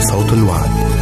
صوت الوعد.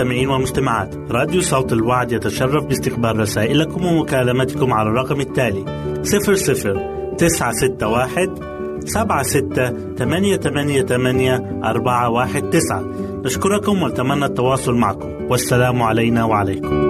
المستمعين والمستمعات راديو صوت الوعد يتشرف باستقبال رسائلكم ومكالمتكم على الرقم التالي 00 961 سبعة ستة ثمانية ثمانية ثمانية أربعة واحد تسعة. نشكركم ونتمنى التواصل معكم. والسلام علينا وعليكم.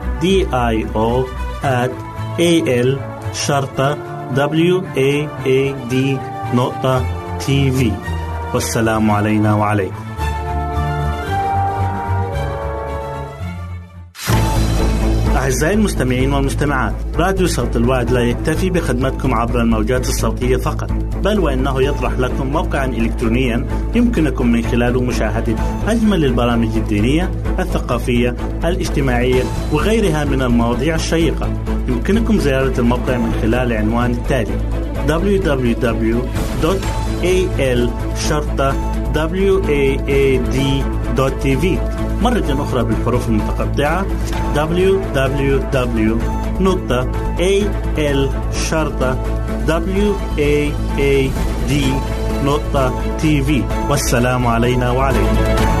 D I O at A L شرطة W A A D نقطة تي في والسلام علينا وعليكم. أعزائي المستمعين والمستمعات راديو صوت الوعد لا يكتفي بخدمتكم عبر الموجات الصوتية فقط بل وإنه يطرح لكم موقعا إلكترونيا يمكنكم من خلاله مشاهدة أجمل البرامج الدينية الثقافية الاجتماعية وغيرها من المواضيع الشيقة. يمكنكم زيارة الموقع من خلال العنوان التالي www.al waad.tv مرة أخرى بالحروف المتقطعة www.al-waad.tv والسلام علينا وعليكم.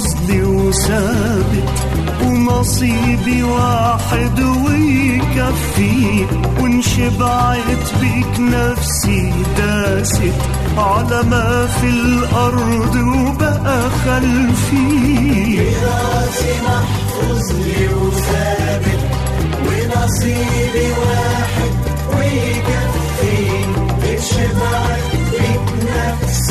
محفوظ لي وثابت ونصيبي واحد ويكفي وان شبعت بيك نفسي داست على ما في الأرض وبقى خلفي. وبناقص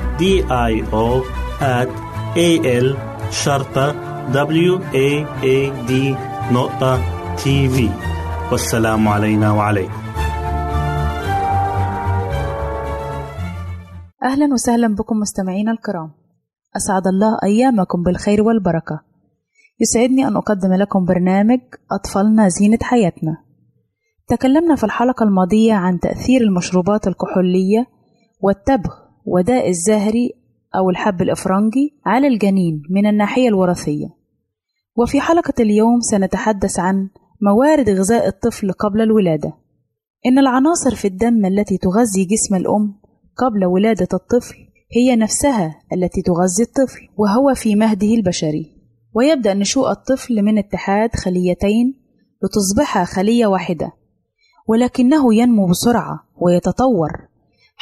D I O at A L شرطة W A A D نقطة تي في والسلام علينا وعليكم. أهلا وسهلا بكم مستمعينا الكرام. أسعد الله أيامكم بالخير والبركة. يسعدني أن أقدم لكم برنامج أطفالنا زينة حياتنا. تكلمنا في الحلقة الماضية عن تأثير المشروبات الكحولية والتبغ وداء الزهري أو الحب الإفرنجي على الجنين من الناحية الوراثية. وفي حلقة اليوم سنتحدث عن موارد غذاء الطفل قبل الولادة. إن العناصر في الدم التي تغذي جسم الأم قبل ولادة الطفل هي نفسها التي تغذي الطفل وهو في مهده البشري. ويبدأ نشوء الطفل من اتحاد خليتين لتصبح خلية واحدة ولكنه ينمو بسرعة ويتطور.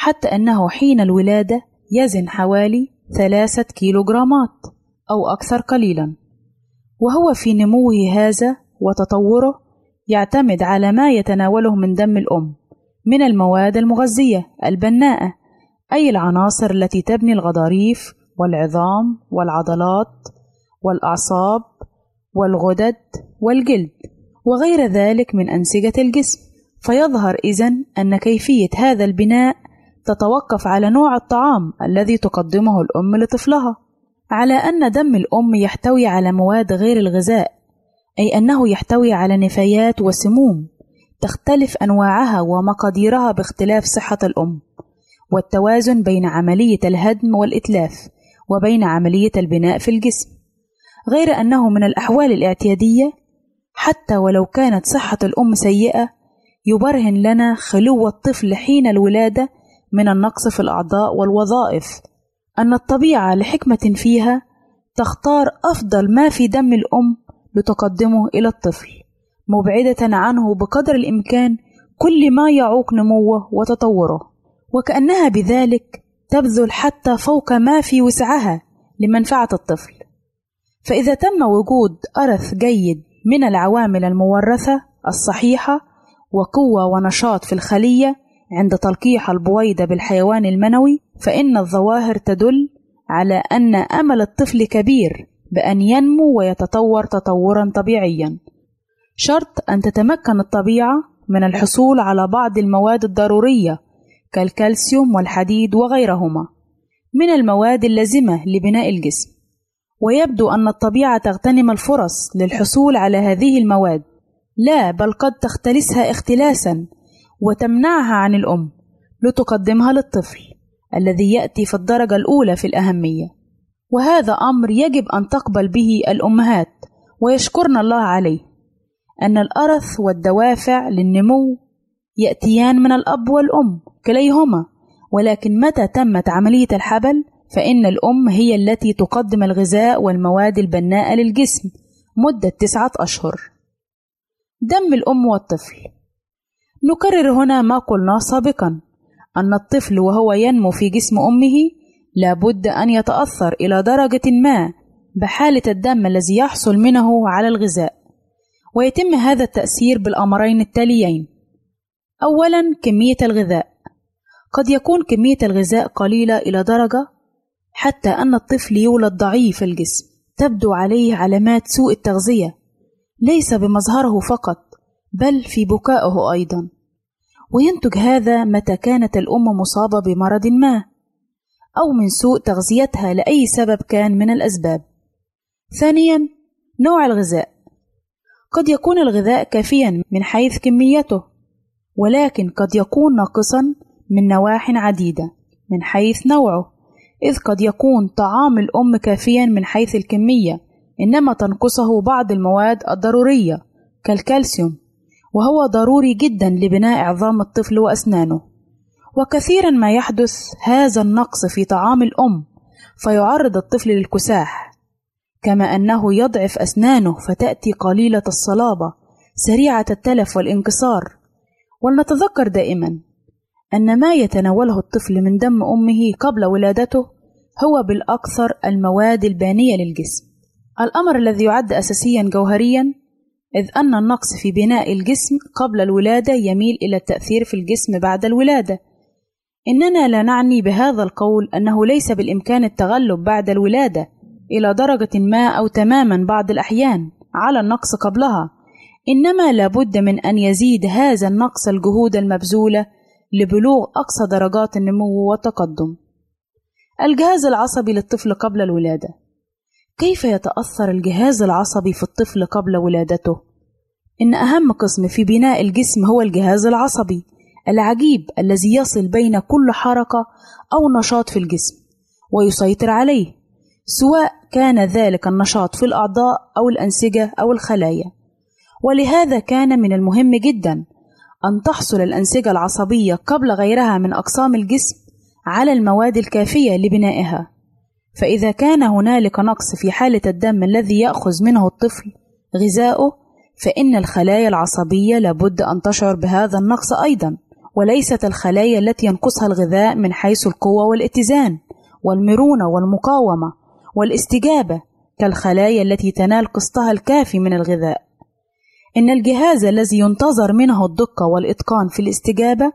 حتى أنه حين الولادة يزن حوالي ثلاثة كيلوغرامات أو أكثر قليلا. وهو في نموه هذا وتطوره يعتمد على ما يتناوله من دم الأم من المواد المغذية البناءة أي العناصر التي تبني الغضاريف والعظام والعضلات والأعصاب والغدد والجلد وغير ذلك من أنسجة الجسم. فيظهر إذن أن كيفية هذا البناء تتوقف على نوع الطعام الذي تقدمه الأم لطفلها على أن دم الأم يحتوي على مواد غير الغذاء أي أنه يحتوي على نفايات وسموم تختلف أنواعها ومقاديرها باختلاف صحة الأم والتوازن بين عملية الهدم والإتلاف وبين عملية البناء في الجسم. غير أنه من الأحوال الاعتيادية حتى ولو كانت صحة الأم سيئة يبرهن لنا خلو الطفل حين الولادة من النقص في الأعضاء والوظائف. أن الطبيعة لحكمة فيها تختار أفضل ما في دم الأم لتقدمه إلى الطفل مبعدة عنه بقدر الإمكان كل ما يعوق نموه وتطوره. وكأنها بذلك تبذل حتى فوق ما في وسعها لمنفعة الطفل. فإذا تم وجود أرث جيد من العوامل المورثة الصحيحة وقوة ونشاط في الخلية عند تلقيح البويضة بالحيوان المنوي فإن الظواهر تدل على أن أمل الطفل كبير بأن ينمو ويتطور تطورا طبيعيا. شرط أن تتمكن الطبيعة من الحصول على بعض المواد الضرورية كالكالسيوم والحديد وغيرهما من المواد اللازمة لبناء الجسم. ويبدو أن الطبيعة تغتنم الفرص للحصول على هذه المواد لا بل قد تختلسها اختلاسا وتمنعها عن الأم لتقدمها للطفل الذي يأتي في الدرجة الأولى في الأهمية. وهذا أمر يجب أن تقبل به الأمهات ويشكرن الله عليه أن الأرث والدوافع للنمو يأتيان من الأب والأم كليهما ولكن متى تمت عملية الحبل؟ فإن الأم هي التي تقدم الغذاء والمواد البناءة للجسم مدة تسعة أشهر. دم الأم والطفل نكرر هنا ما قلناه سابقا أن الطفل وهو ينمو في جسم أمه لابد أن يتأثر إلى درجة ما بحالة الدم الذي يحصل منه على الغذاء. ويتم هذا التأثير بالأمرين التاليين. أولا كمية الغذاء. قد يكون كمية الغذاء قليلة إلى درجة حتى أن الطفل يولد ضعيف الجسم تبدو عليه علامات سوء التغذية ليس بمظهره فقط. بل في بكائه أيضا. وينتج هذا متى كانت الأم مصابة بمرض ما أو من سوء تغذيتها لأي سبب كان من الأسباب. ثانيا نوع الغذاء. قد يكون الغذاء كافيا من حيث كميته ولكن قد يكون ناقصا من نواح عديدة من حيث نوعه إذ قد يكون طعام الأم كافيا من حيث الكمية إنما تنقصه بعض المواد الضرورية كالكالسيوم. وهو ضروري جدا لبناء عظام الطفل وأسنانه. وكثيرا ما يحدث هذا النقص في طعام الأم فيعرض الطفل للكساح. كما أنه يضعف أسنانه فتأتي قليلة الصلابة سريعة التلف والانكسار. ولنتذكر دائما أن ما يتناوله الطفل من دم أمه قبل ولادته هو بالأكثر المواد البانية للجسم. الأمر الذي يعد أساسيا جوهريا إذ أن النقص في بناء الجسم قبل الولادة يميل إلى التأثير في الجسم بعد الولادة. إننا لا نعني بهذا القول أنه ليس بالإمكان التغلب بعد الولادة إلى درجة ما أو تماما بعض الأحيان على النقص قبلها. إنما لابد من أن يزيد هذا النقص الجهود المبذولة لبلوغ أقصى درجات النمو والتقدم. الجهاز العصبي للطفل قبل الولادة. كيف يتأثر الجهاز العصبي في الطفل قبل ولادته؟ إن أهم قسم في بناء الجسم هو الجهاز العصبي العجيب الذي يصل بين كل حركة أو نشاط في الجسم ويسيطر عليه سواء كان ذلك النشاط في الأعضاء أو الأنسجة أو الخلايا ولهذا كان من المهم جدا أن تحصل الأنسجة العصبية قبل غيرها من أقسام الجسم على المواد الكافية لبنائها فإذا كان هنالك نقص في حالة الدم الذي يأخذ منه الطفل غذاؤه فإن الخلايا العصبية لابد أن تشعر بهذا النقص أيضا وليست الخلايا التي ينقصها الغذاء من حيث القوة والاتزان والمرونة والمقاومة والاستجابة كالخلايا التي تنال قسطها الكافي من الغذاء. إن الجهاز الذي ينتظر منه الدقة والإتقان في الاستجابة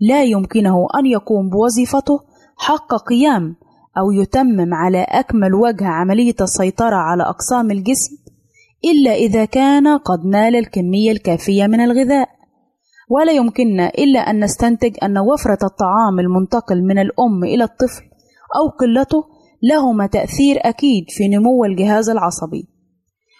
لا يمكنه أن يقوم بوظيفته حق قيام أو يتمم على أكمل وجه عملية السيطرة على أقسام الجسم إلا إذا كان قد نال الكمية الكافية من الغذاء. ولا يمكننا إلا أن نستنتج أن وفرة الطعام المنتقل من الأم إلى الطفل أو قلته لهما تأثير أكيد في نمو الجهاز العصبي.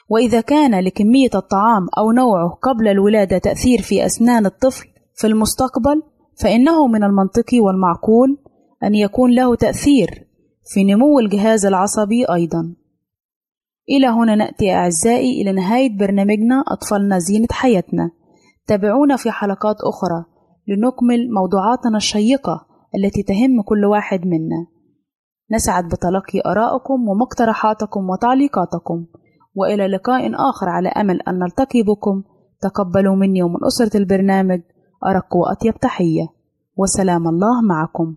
وإذا كان لكمية الطعام أو نوعه قبل الولادة تأثير في أسنان الطفل في المستقبل فإنه من المنطقي والمعقول أن يكون له تأثير في نمو الجهاز العصبي أيضا. إلى هنا نأتي أعزائي إلى نهاية برنامجنا أطفالنا زينة حياتنا. تابعونا في حلقات أخرى لنكمل موضوعاتنا الشيقة التي تهم كل واحد منا. نسعد بتلقي آرائكم ومقترحاتكم وتعليقاتكم. وإلى لقاء آخر على أمل أن نلتقي بكم. تقبلوا مني ومن أسرة البرنامج أرق وأطيب تحية. وسلام الله معكم.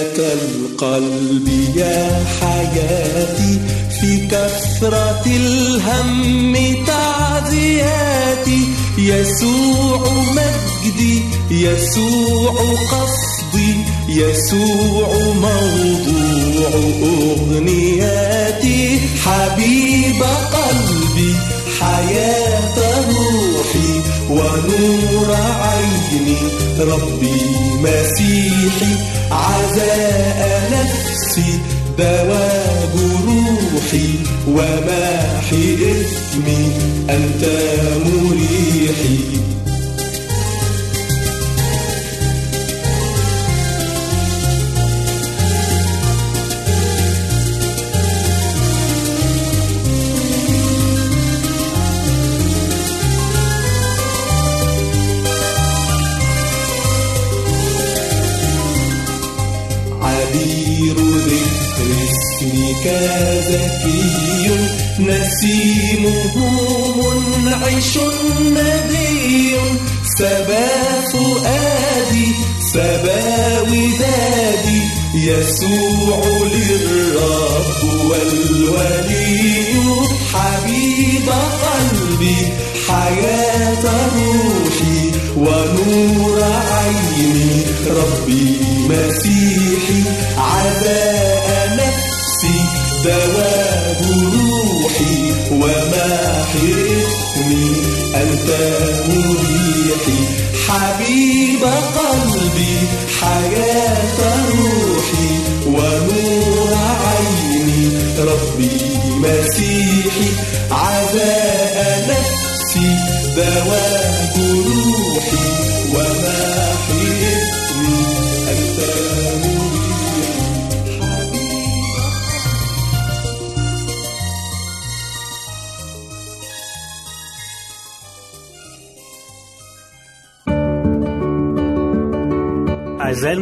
منية القلب يا حياتي في كثرة الهم تعزياتي. يسوع مجدي يسوع قصدي يسوع موضوع أغنياتي. حبيب قلبي روحي ونور عيني ربي مسيحي عزاء نفسي دواء روحي وماحي إثمي أنت مريحي. زكي نسيمه منعش ندي سبا فؤادي سبا ودادي يسوع للرب والولي. حبيب قلبي حياة روحي ونور عيني. ربي مسيحي عزاء نفسي دواب روحي وماحي إثمي أنت مريحي. حبيب قلبي حياة روحي ونور عيني. ربي مسيحي عزاء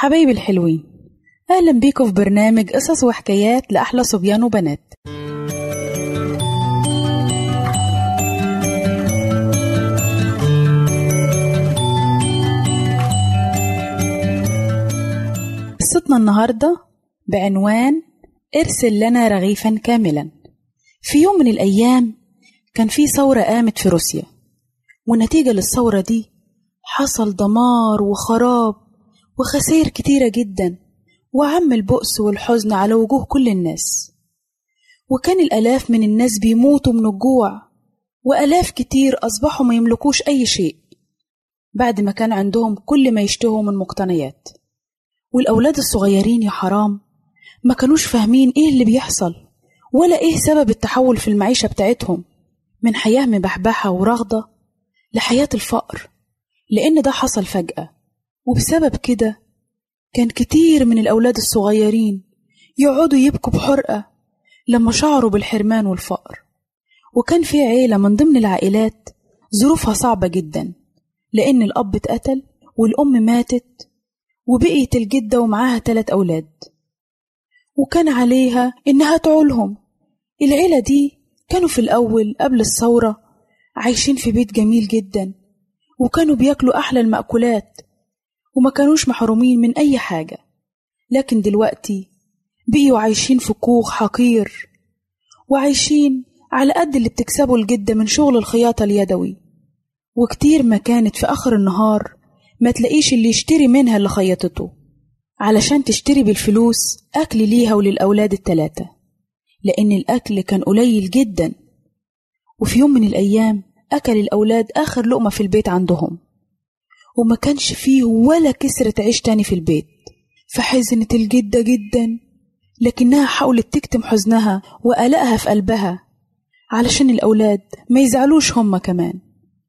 حبايبي الحلوين أهلا بيكم في برنامج قصص وحكايات لأحلى صبيان وبنات. قصتنا النهاردة بعنوان ارسل لنا رغيفا كاملا. في يوم من الأيام كان في ثورة قامت في روسيا والنتيجة للثورة دي حصل دمار وخراب. وخسائر كتيرة جدا وعم البؤس والحزن على وجوه كل الناس. وكان الآلاف من الناس بيموتوا من الجوع وآلاف كتير أصبحوا ما يملكوش أي شيء. بعد ما كان عندهم كل ما يشتهوا من مقتنيات. والأولاد الصغيرين يا حرام ما كانوش فاهمين إيه اللي بيحصل ولا إيه سبب التحول في المعيشة بتاعتهم. من حياة مبحبحة ورغدة لحياة الفقر لأن ده حصل فجأة. وبسبب كده كان كتير من الأولاد الصغيرين يقعدوا يبكوا بحرقة لما شعروا بالحرمان والفقر. وكان في عيلة من ضمن العائلات ظروفها صعبة جدا لأن الأب اتقتل والأم ماتت وبقيت الجدة ومعاها تلات أولاد. وكان عليها إنها تعولهم. العيلة دي كانوا في الأول قبل الثورة عايشين في بيت جميل جدا وكانوا بياكلوا أحلى المأكولات وما كانوش محرومين من أي حاجة. لكن دلوقتي بقيوا عايشين في كوخ حقير وعايشين على قد اللي بتكسبه الجدة من شغل الخياطة اليدوي. وكتير ما كانت في آخر النهار ما تلاقيش اللي يشتري منها اللي خيطته علشان تشتري بالفلوس أكل ليها وللأولاد التلاتة. لأن الأكل كان قليل جدا. وفي يوم من الأيام أكل الأولاد آخر لقمة في البيت عندهم. وما كانش فيه ولا كسرة عيش تاني في البيت. فحزنت الجدة جدا لكنها حاولت تكتم حزنها وقلقها في قلبها علشان الأولاد ما يزعلوش هما كمان.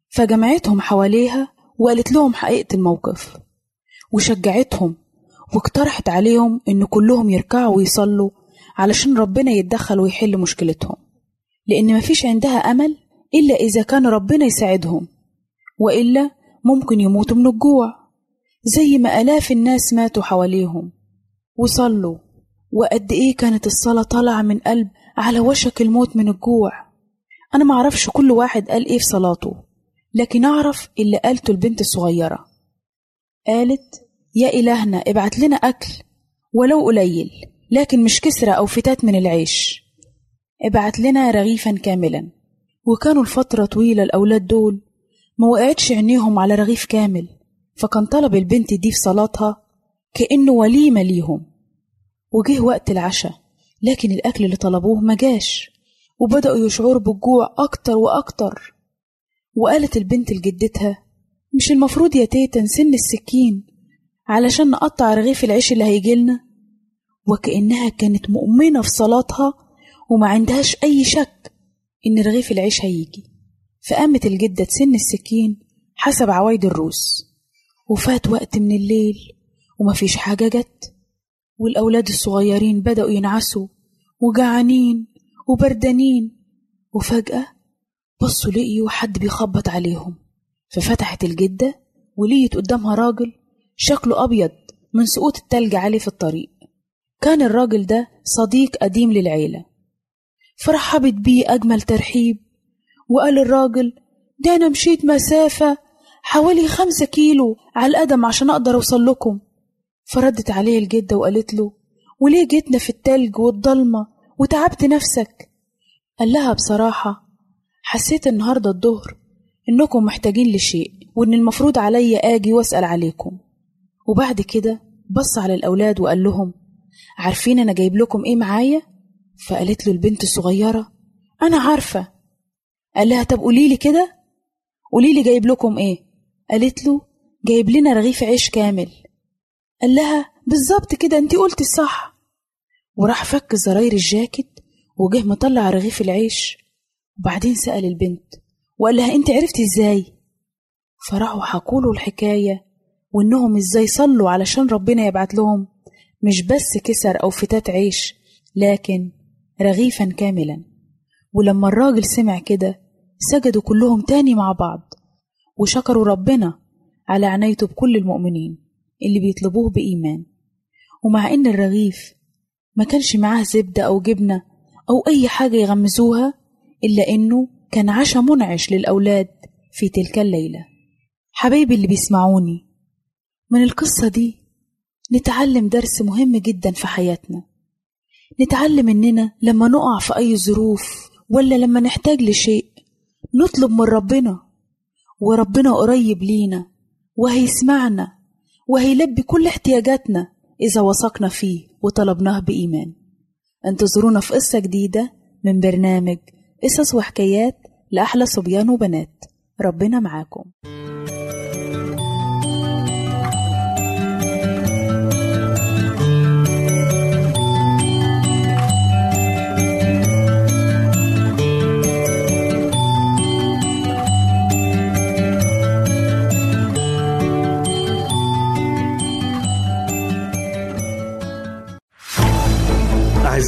فجمعتهم حواليها وقالت لهم حقيقة الموقف وشجعتهم واقترحت عليهم إن كلهم يركعوا ويصلوا علشان ربنا يتدخل ويحل مشكلتهم. لأن مفيش عندها أمل إلا إذا كان ربنا يساعدهم وإلا ممكن يموتوا من الجوع. زي ما آلاف الناس ماتوا حواليهم. وصلوا. وقد إيه كانت الصلاة طالعة من قلب على وشك الموت من الجوع. أنا معرفش كل واحد قال إيه في صلاته. لكن أعرف اللي قالته البنت الصغيرة. قالت يا إلهنا ابعت لنا أكل. ولو قليل لكن مش كسرة أو فتات من العيش. ابعت لنا رغيفا كاملا. وكانوا لفترة طويلة الأولاد دول. ما وقعتش عينيهم على رغيف كامل فكان طلب البنت دي في صلاتها كأنه وليمة ليهم. وجه وقت العشاء لكن الأكل اللي طلبوه ما جاش وبدأوا يشعروا بالجوع أكتر وأكتر. وقالت البنت لجدتها مش المفروض يا تيتا نسن السكين علشان نقطع رغيف العيش اللي هيجيلنا وكأنها كانت مؤمنة في صلاتها وما عندهاش أي شك إن رغيف العيش هيجي. فقامت الجدة تسن السكين حسب عوايد الروس وفات وقت من الليل ومفيش حاجة جت والأولاد الصغيرين بدأوا ينعسوا وجعانين وبردانين وفجأة بصوا لقيوا حد بيخبط عليهم ففتحت الجدة ولقيت قدامها راجل شكله أبيض من سقوط التلج عليه في الطريق. كان الراجل ده صديق قديم للعيلة. فرحبت بيه أجمل ترحيب وقال الراجل ده أنا مشيت مسافة حوالي خمسة كيلو على القدم عشان أقدر أوصل لكم. فردت عليه الجدة وقالت له وليه جيتنا في التلج والضلمة وتعبت نفسك؟ قال لها بصراحة حسيت النهاردة الظهر إنكم محتاجين لشيء وإن المفروض عليا آجي وأسأل عليكم. وبعد كده بص على الأولاد وقال لهم عارفين أنا جايب لكم إيه معايا؟ فقالت له البنت الصغيرة أنا عارفة قال لها طب قوليلي كده. قوليلي جايب لكم إيه؟ قالت له جايب لنا رغيف عيش كامل. قال لها بالظبط كده انت قلتي الصح. وراح فك زراير الجاكيت وجه مطلع رغيف العيش. وبعدين سأل البنت وقال لها انت عرفتي إزاي؟ فراحوا حكوله الحكاية وإنهم إزاي صلوا علشان ربنا يبعت لهم مش بس كسر أو فتات عيش لكن رغيفا كاملا. ولما الراجل سمع كده سجدوا كلهم تاني مع بعض. وشكروا ربنا على عنايته بكل المؤمنين اللي بيطلبوه بإيمان. ومع إن الرغيف ما كانش معاه زبدة أو جبنة أو أي حاجة يغمزوها إلا إنه كان عشاء منعش للأولاد في تلك الليلة. حبايبي اللي بيسمعوني من القصة دي نتعلم درس مهم جدا في حياتنا. نتعلم إننا لما نقع في أي ظروف ولا لما نحتاج لشيء نطلب من ربنا وربنا قريب لينا وهيسمعنا وهيلبي كل احتياجاتنا إذا وثقنا فيه وطلبناه بإيمان. انتظرونا في قصة جديدة من برنامج قصص وحكايات لأحلى صبيان وبنات. ربنا معاكم.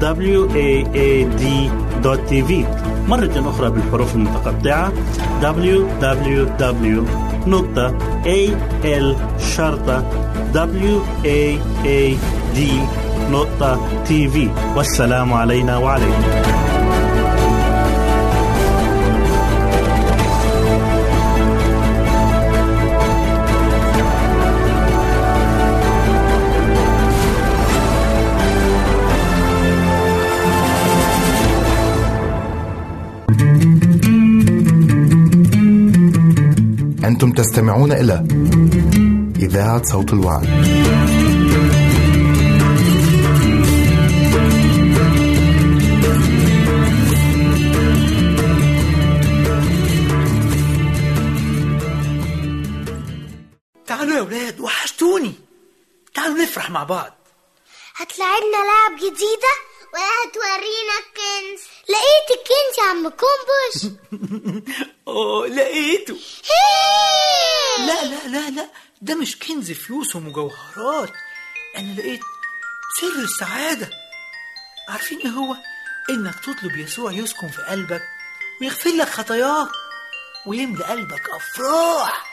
www.al-waad.tv مرة أخرى بالحروف المتقطعة. Www.al-waad.tv والسلام علينا وعليكم. أنتم تستمعون إلى إذاعة صوت الوعد. تعالوا يا ولاد وحشتوني. تعالوا نفرح مع بعض. هتلعبنا لعب جديدة؟ ولا هتورينا الكنز لقيت الكنز يا عم كومبوش. آه لقيته! لا لا لا لا ده مش كنز فلوس ومجوهرات. أنا لقيت سر السعادة. عارفين إيه هو؟ إنك تطلب يسوع يسكن في قلبك ويغفر لك خطاياك ويملى قلبك أفراح.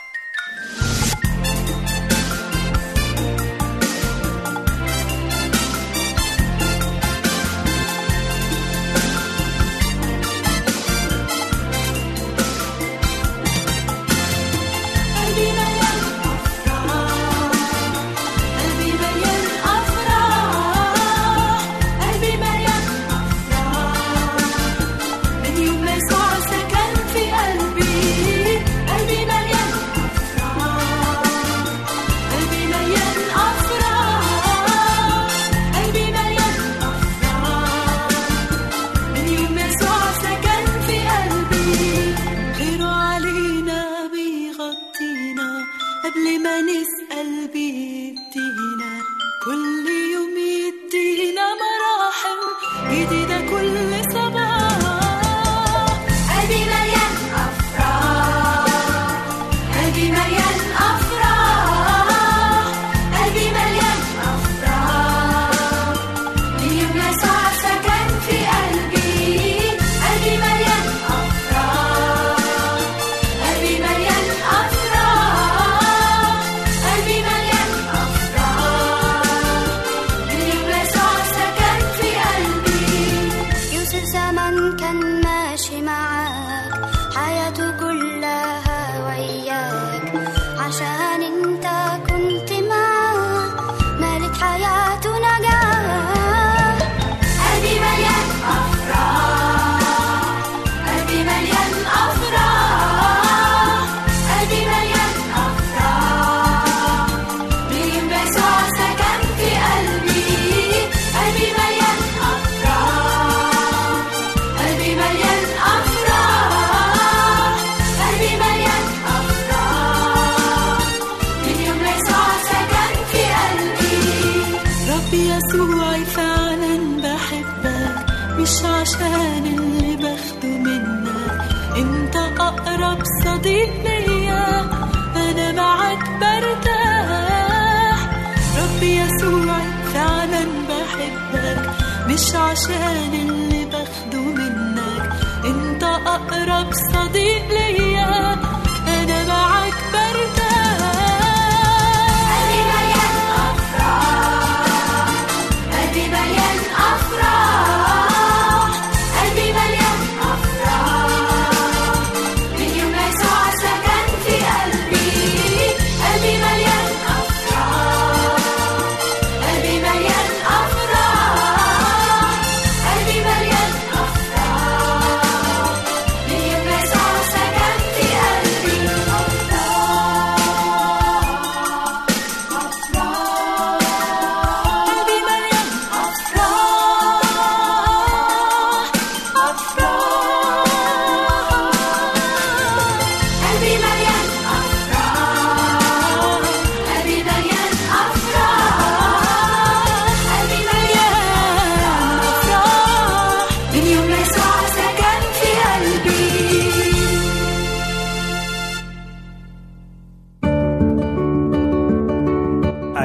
مع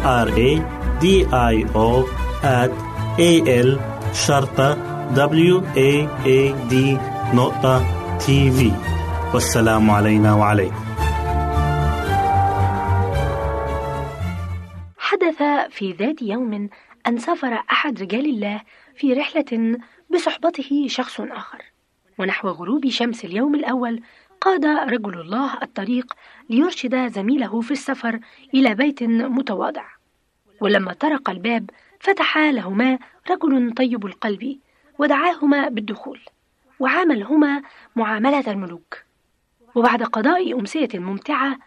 R A D I O at A L شرطة W A A D نقطة تي في والسلام علينا وعليكم. حدث في ذات يوم أن سافر أحد رجال الله في رحلة بصحبته شخص آخر. ونحو غروب شمس اليوم الأول قاد رجل الله الطريق ليرشد زميله في السفر إلى بيت متواضع. ولما طرق الباب فتح لهما رجل طيب القلب ودعاهما بالدخول وعاملهما معاملة الملوك. وبعد قضاء أمسية ممتعة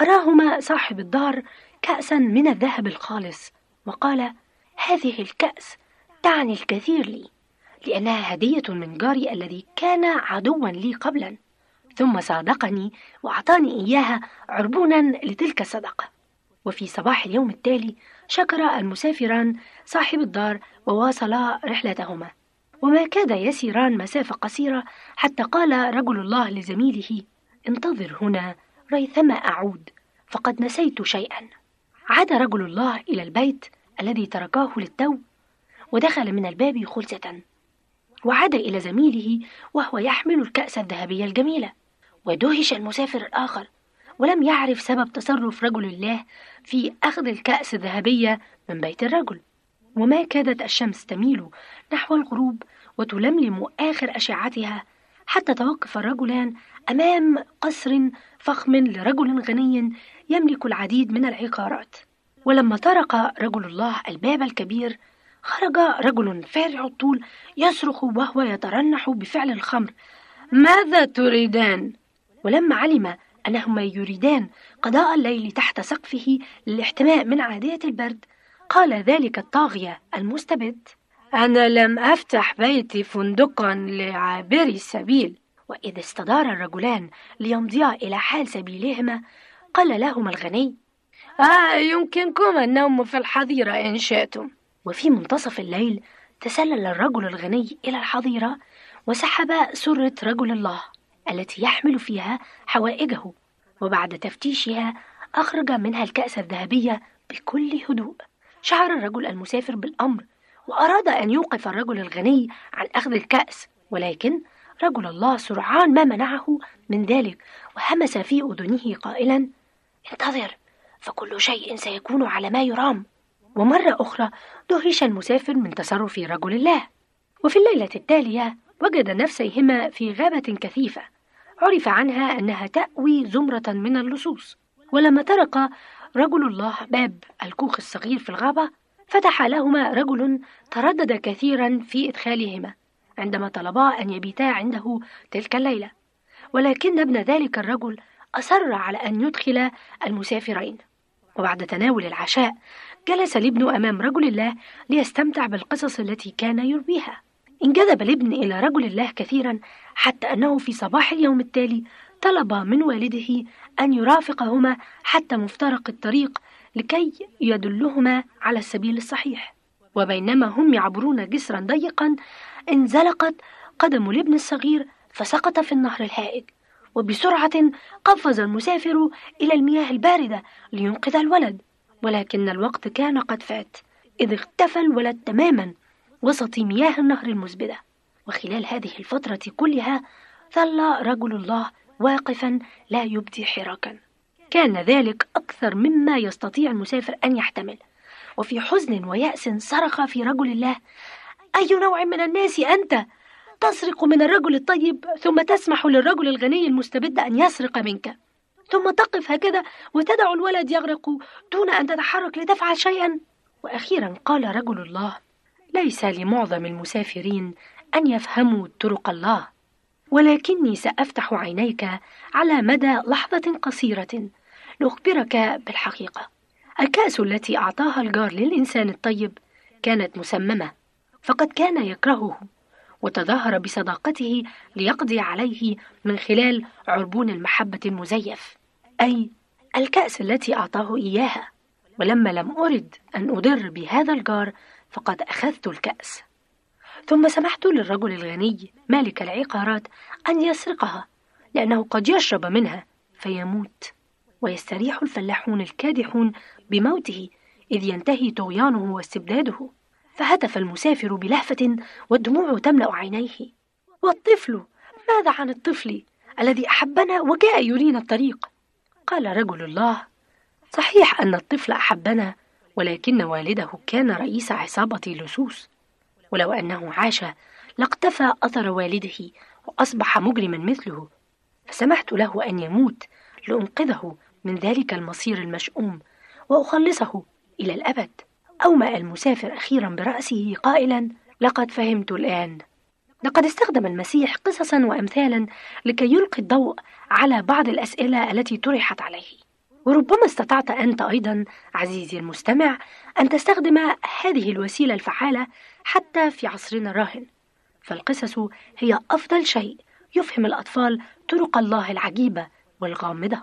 أراهما صاحب الدار كأسا من الذهب الخالص وقال هذه الكأس تعني الكثير لي لأنها هدية من جاري الذي كان عدوا لي قبلا. ثم صادقني وأعطاني إياها عربونا لتلك الصدقة. وفي صباح اليوم التالي شكر المسافران صاحب الدار وواصلا رحلتهما. وما كاد يسيران مسافة قصيرة حتى قال رجل الله لزميله انتظر هنا ريثما أعود فقد نسيت شيئا. عاد رجل الله إلى البيت الذي تركاه للتو ودخل من الباب خلسة. وعاد إلى زميله وهو يحمل الكأس الذهبية الجميلة ودهش المسافر الآخر ولم يعرف سبب تصرف رجل الله في أخذ الكأس الذهبية من بيت الرجل. وما كادت الشمس تميل نحو الغروب وتلملم آخر أشعتها حتى توقف الرجلان أمام قصر فخم لرجل غني يملك العديد من العقارات. ولما طرق رجل الله الباب الكبير خرج رجل فارع الطول يصرخ وهو يترنح بفعل الخمر. ماذا تريدان؟ ولما علم أنهما يريدان قضاء الليل تحت سقفه للاحتماء من عادية البرد قال ذلك الطاغية المستبد. أنا لم أفتح بيتي فندقا لعابري السبيل. وإذا استدار الرجلان ليمضيا إلى حال سبيلهما قال لهما الغني آه يمكنكم النوم في الحظيرة إن شئتم. وفي منتصف الليل تسلل الرجل الغني إلى الحظيرة وسحب سرة رجل الله. التي يحمل فيها حوائجه وبعد تفتيشها أخرج منها الكأس الذهبية بكل هدوء. شعر الرجل المسافر بالأمر وأراد أن يوقف الرجل الغني عن أخذ الكأس ولكن رجل الله سرعان ما منعه من ذلك وهمس في أذنه قائلا انتظر فكل شيء سيكون على ما يرام. ومرة أخرى دهش المسافر من تصرف رجل الله. وفي الليلة التالية وجد نفسيهما في غابة كثيفة. عرف عنها أنها تأوي زمرة من اللصوص. ولما طرق رجل الله باب الكوخ الصغير في الغابة فتح لهما رجل تردد كثيرا في إدخالهما عندما طلبا أن يبيتا عنده تلك الليلة. ولكن ابن ذلك الرجل أصر على أن يدخل المسافرين. وبعد تناول العشاء جلس الابن أمام رجل الله ليستمتع بالقصص التي كان يرويها. انجذب الابن إلى رجل الله كثيرا حتى أنه في صباح اليوم التالي طلب من والده أن يرافقهما حتى مفترق الطريق لكي يدلهما على السبيل الصحيح. وبينما هم يعبرون جسرا ضيقا انزلقت قدم الابن الصغير فسقط في النهر الهائج. وبسرعة قفز المسافر إلى المياه الباردة لينقذ الولد ولكن الوقت كان قد فات إذ اختفى الولد تماما. وسط مياه النهر المزبدة. وخلال هذه الفترة كلها ظل رجل الله واقفا لا يبدي حراكا. كان ذلك أكثر مما يستطيع المسافر أن يحتمل. وفي حزن ويأس صرخ في رجل الله أي نوع من الناس أنت؟ تسرق من الرجل الطيب ثم تسمح للرجل الغني المستبد أن يسرق منك. ثم تقف هكذا وتدع الولد يغرق دون أن تتحرك لتفعل شيئا. وأخيرا قال رجل الله ليس لمعظم المسافرين أن يفهموا طرق الله ولكني سأفتح عينيك على مدى لحظة قصيرة لأخبرك بالحقيقة. الكأس التي أعطاها الجار للإنسان الطيب كانت مسممة فقد كان يكرهه وتظاهر بصداقته ليقضي عليه من خلال عربون المحبة المزيف. أي الكأس التي أعطاه إياها ولما لم أرد أن أضر بهذا الجار فقد أخذت الكأس. ثم سمحت للرجل الغني مالك العقارات أن يسرقها لأنه قد يشرب منها فيموت. ويستريح الفلاحون الكادحون بموته إذ ينتهي طغيانه واستبداده. فهتف المسافر بلهفة والدموع تملأ عينيه. والطفل ماذا عن الطفل الذي أحبنا وجاء يرينا الطريق؟ قال رجل الله صحيح أن الطفل أحبنا ولكن والده كان رئيس عصابة لصوص ولو أنه عاش لاقتفى أثر والده وأصبح مجرما مثله. فسمحت له أن يموت لأنقذه من ذلك المصير المشؤوم وأخلصه إلى الأبد. أومأ المسافر أخيرا برأسه قائلا لقد فهمت الآن. لقد استخدم المسيح قصصا وأمثالا لكي يلقي الضوء على بعض الأسئلة التي طرحت عليه. وربما استطعت أنت أيضا عزيزي المستمع أن تستخدم هذه الوسيلة الفعالة حتى في عصرنا الراهن. فالقصص هي أفضل شيء يفهم الأطفال طرق الله العجيبة والغامضة.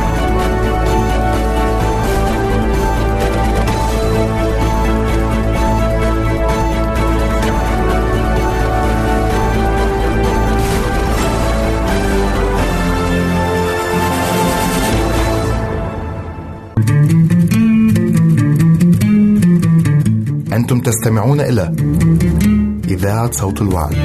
أنتم تستمعون إلى إذاعة صوت الوعد.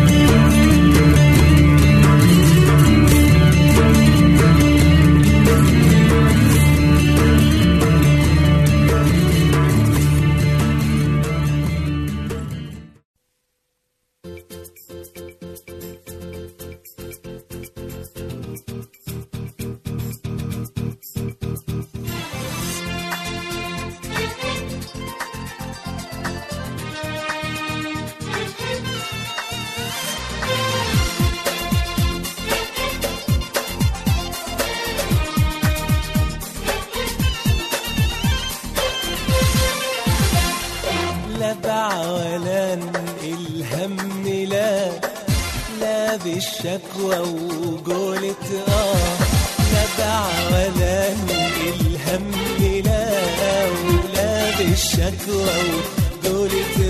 glow. Go to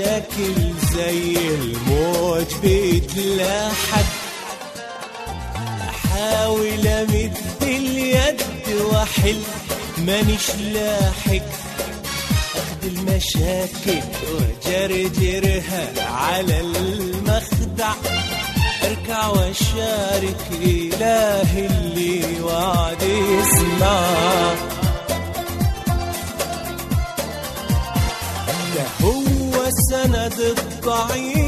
المشاكل زي الموج بتلاحق أحاول أمد اليد وأحل مانيش لاحق. اخد المشاكل وجرجرها على المخدع. أركع وأشارك اله اللي وعد يسمع. الضعيف.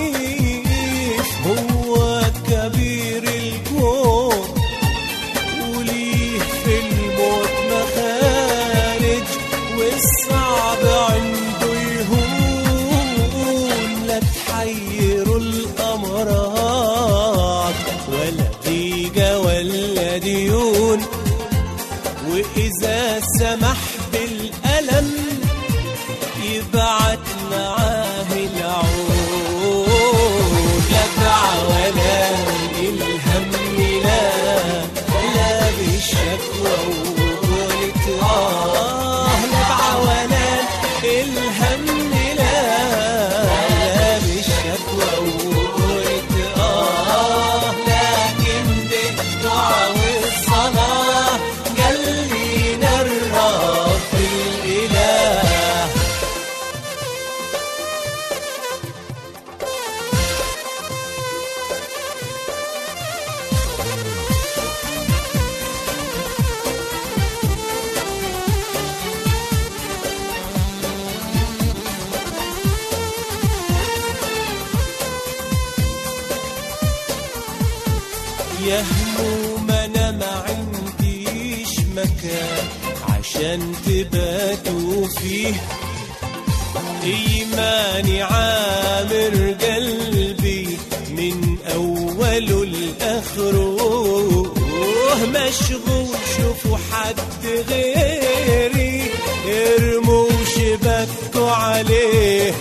الهم فيه. ايماني عامر قلبي من اوله لاخره مشغول شوفوا حد غيري. ارموا شبكوا عليه.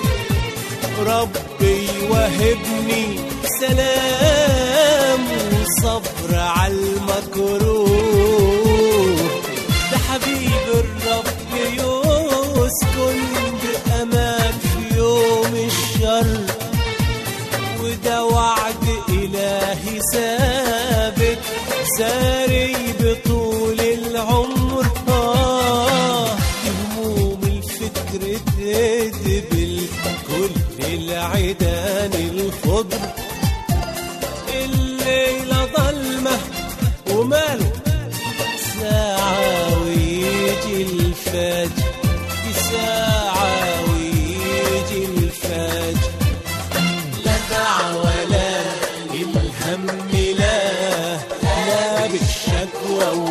ربي وهبني سلام وصبر على المكروه. say whoa.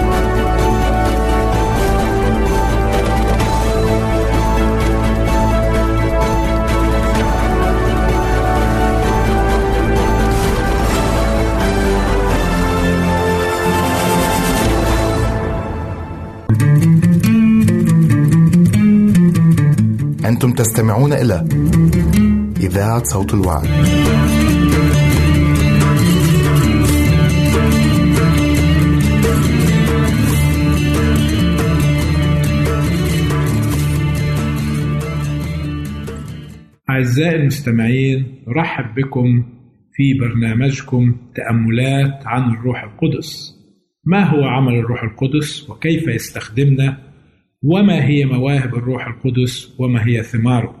أنتم تستمعون إلى إذاعة صوت الوعد. أعزائي المستمعين نرحب بكم في برنامجكم تأملات عن الروح القدس. ما هو عمل الروح القدس وكيف يستخدمنا؟ وما هي مواهب الروح القدس وما هي ثماره.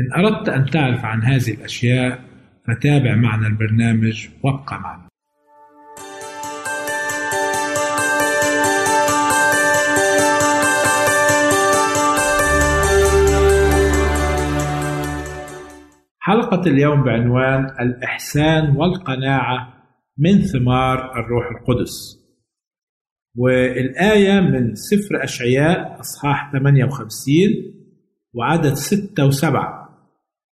إن أردت أن تعرف عن هذه الأشياء فتابع معنا البرنامج وابقى معنا. حلقة اليوم بعنوان الإحسان والقناعة من ثمار الروح القدس. والآية من سفر أشعياء أصحاح 58 وعدد 6 و7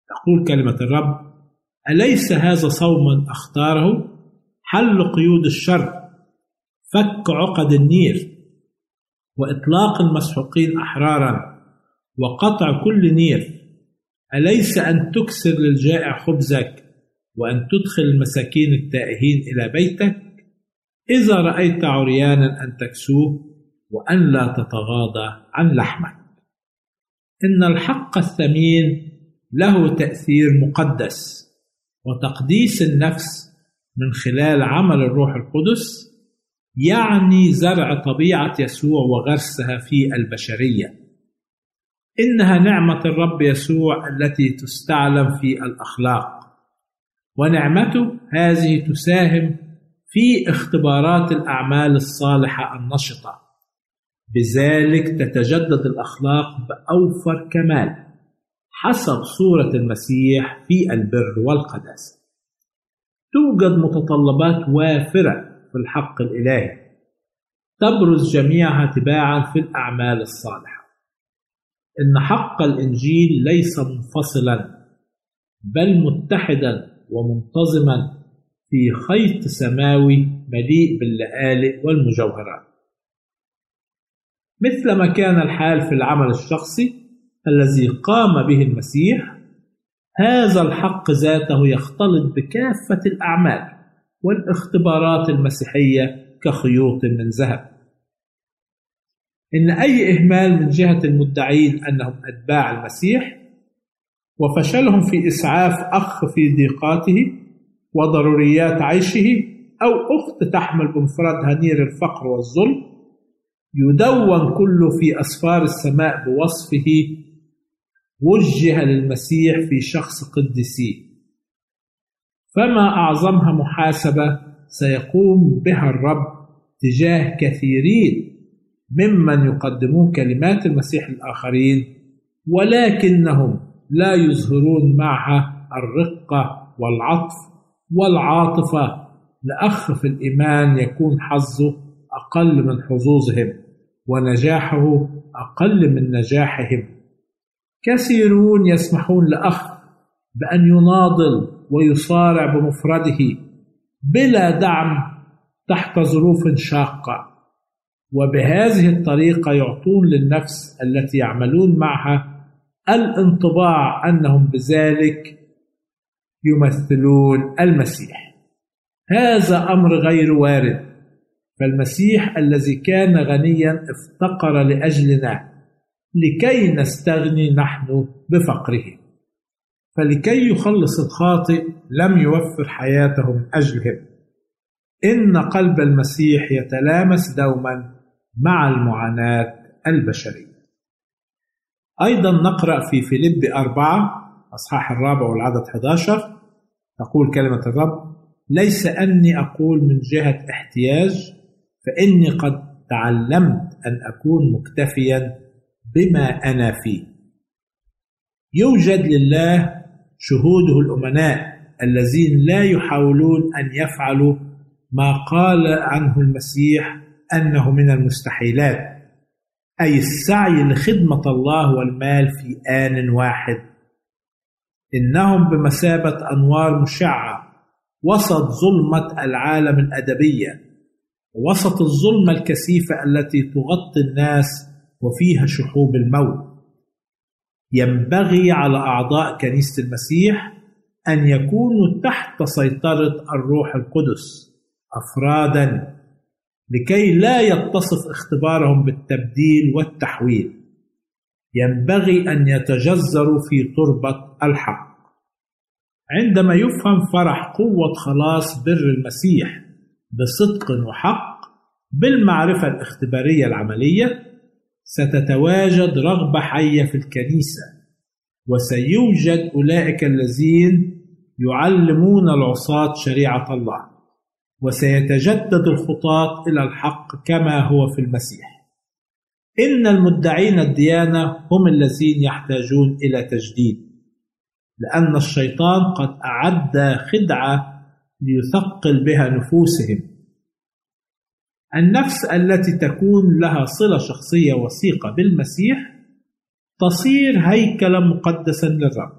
تقول كلمة الرب أليس هذا صوما أختاره؟ حل قيود الشر فك عقد النير وإطلاق المسحوقين أحرارا وقطع كل نير. أليس أن تكسر للجائع خبزك وأن تدخل المساكين التائهين إلى بيتك؟ إذا رأيت عريانا أن تكسوه وأن لا تتغاضى عن لحمك. إن الحق الثمين له تأثير مقدس وتقديس النفس من خلال عمل الروح القدس يعني زرع طبيعة يسوع وغرسها في البشرية. إنها نعمة الرب يسوع التي تستعلم في الأخلاق ونعمته هذه تساهم في اختبارات الأعمال الصالحة النشطة. بذلك تتجدد الأخلاق بأوفر كمال حسب صورة المسيح في البر والقداسة توجد متطلبات وافرة في الحق الإلهي. تبرز جميعها تباعا في الأعمال الصالحة. إن حق الإنجيل ليس منفصلا بل متحدا ومنتظما في خيط سماوي مليء باللآلئ والمجوهرات. مثل ما كان الحال في العمل الشخصي الذي قام به المسيح هذا الحق ذاته يختلط بكافة الأعمال والاختبارات المسيحية كخيوط من ذهب. إن أي إهمال من جهة المدعين أنهم أتباع المسيح وفشلهم في إسعاف أخ في ضيقاته وضروريات عيشه أو أخت تحمل بمفردها نير الفقر والظلم. يدون كله في أسفار السماء بوصفه وجه للمسيح في شخص قديسيه فما أعظمها محاسبة سيقوم بها الرب تجاه كثيرين ممن يقدمون كلمات المسيح الآخرين ولكنهم لا يظهرون معها الرقة والعطف والعاطفة. لأخ في الإيمان يكون حظه أقل من حظوظهم ونجاحه أقل من نجاحهم. كثيرون يسمحون لأخ بأن يناضل ويصارع بمفرده بلا دعم تحت ظروف شاقة وبهذه الطريقة يعطون للنفس التي يعملون معها الانطباع أنهم بذلك يمثلون المسيح. هذا أمر غير وارد. فالمسيح الذي كان غنيا افتقر لأجلنا لكي نستغني نحن بفقره. فلكي يخلص الخاطئ لم يوفر حياته من أجلهم. إن قلب المسيح يتلامس دوما مع المعاناة البشرية. أيضا نقرأ في فيليب أربعة أصحاح الرابع والعدد 11 تقول كلمة الرب ليس أني أقول من جهة احتياج فإني قد تعلمت أن أكون مكتفيا بما أنا فيه. يوجد لله شهوده الأمناء الذين لا يحاولون أن يفعلوا ما قال عنه المسيح أنه من المستحيلات أي السعي لخدمة الله والمال في آن واحد. إنهم بمثابة أنوار مشعة. وسط ظلمة العالم الأدبية. وسط الظلمة الكثيفة التي تغطي الناس وفيها شحوب الموت. ينبغي على أعضاء كنيسة المسيح أن يكونوا تحت سيطرة الروح القدس أفرادا لكي لا يتصف اختبارهم بالتبديل والتحويل. ينبغي أن يتجذروا في تربة الحق. عندما يفهم فرح قوة خلاص بر المسيح بصدق وحق بالمعرفة الاختبارية العملية ستتواجد رغبة حية في الكنيسة وسيوجد أولئك الذين يعلمون العصاة شريعة الله وسيتجدد الخطاة إلى الحق كما هو في المسيح. إن المدعين الديانة هم الذين يحتاجون إلى تجديد لأن الشيطان قد أعد خدعة ليثقل بها نفوسهم. النفس التي تكون لها صلة شخصية وثيقة بالمسيح تصير هيكلا مقدسا للرب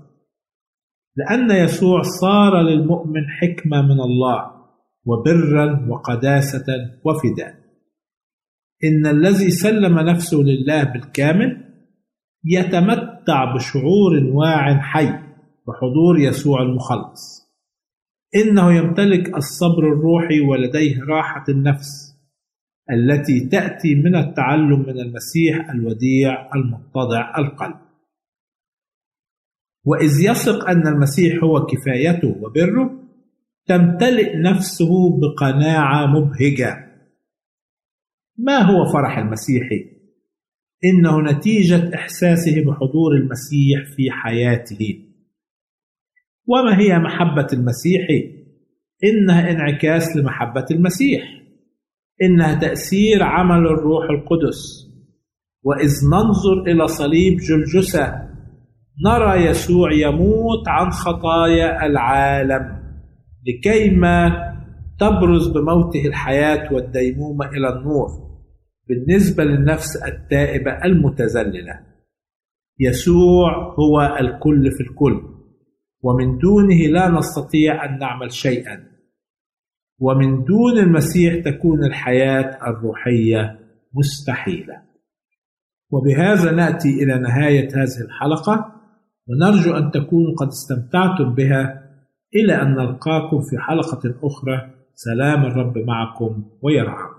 لأن يسوع صار للمؤمن حكمة من الله وبرا وقداسة وفداء. إن الذي سلم نفسه لله بالكامل يتمتع بشعور واع حي بحضور يسوع المخلص. إنه يمتلك الصبر الروحي ولديه راحة النفس التي تأتي من التعلم من المسيح الوديع المتضع القلب. وإذ يثق أن المسيح هو كفايته وبره تمتلئ نفسه بقناعة مبهجة. ما هو فرح المسيحي؟ إنه نتيجة إحساسه بحضور المسيح في حياته وما هي محبة المسيح؟ إنها انعكاس لمحبة المسيح إنها تأثير عمل الروح القدس وإذ ننظر إلى صليب جلجسة نرى يسوع يموت عن خطايا العالم لكيما تبرز بموته الحياة والديمومة إلى النور بالنسبة للنفس التائبة المتذللة. يسوع هو الكل في الكل ومن دونه لا نستطيع أن نعمل شيئا. ومن دون المسيح تكون الحياة الروحية مستحيلة. وبهذا نأتي إلى نهاية هذه الحلقة ونرجو أن تكونوا قد استمتعتم بها إلى أن نلقاكم في حلقة أخرى. سلام الرب معكم ويرعاكم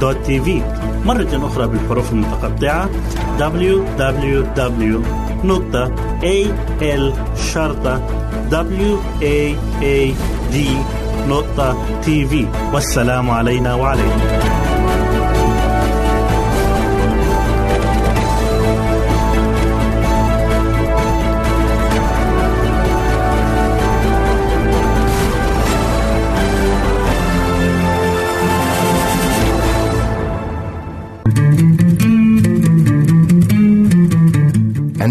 www.al-waad.tv مرة أخرى بالحروف المتقطعة www.al-waad.tv والسلام علينا وعليكم.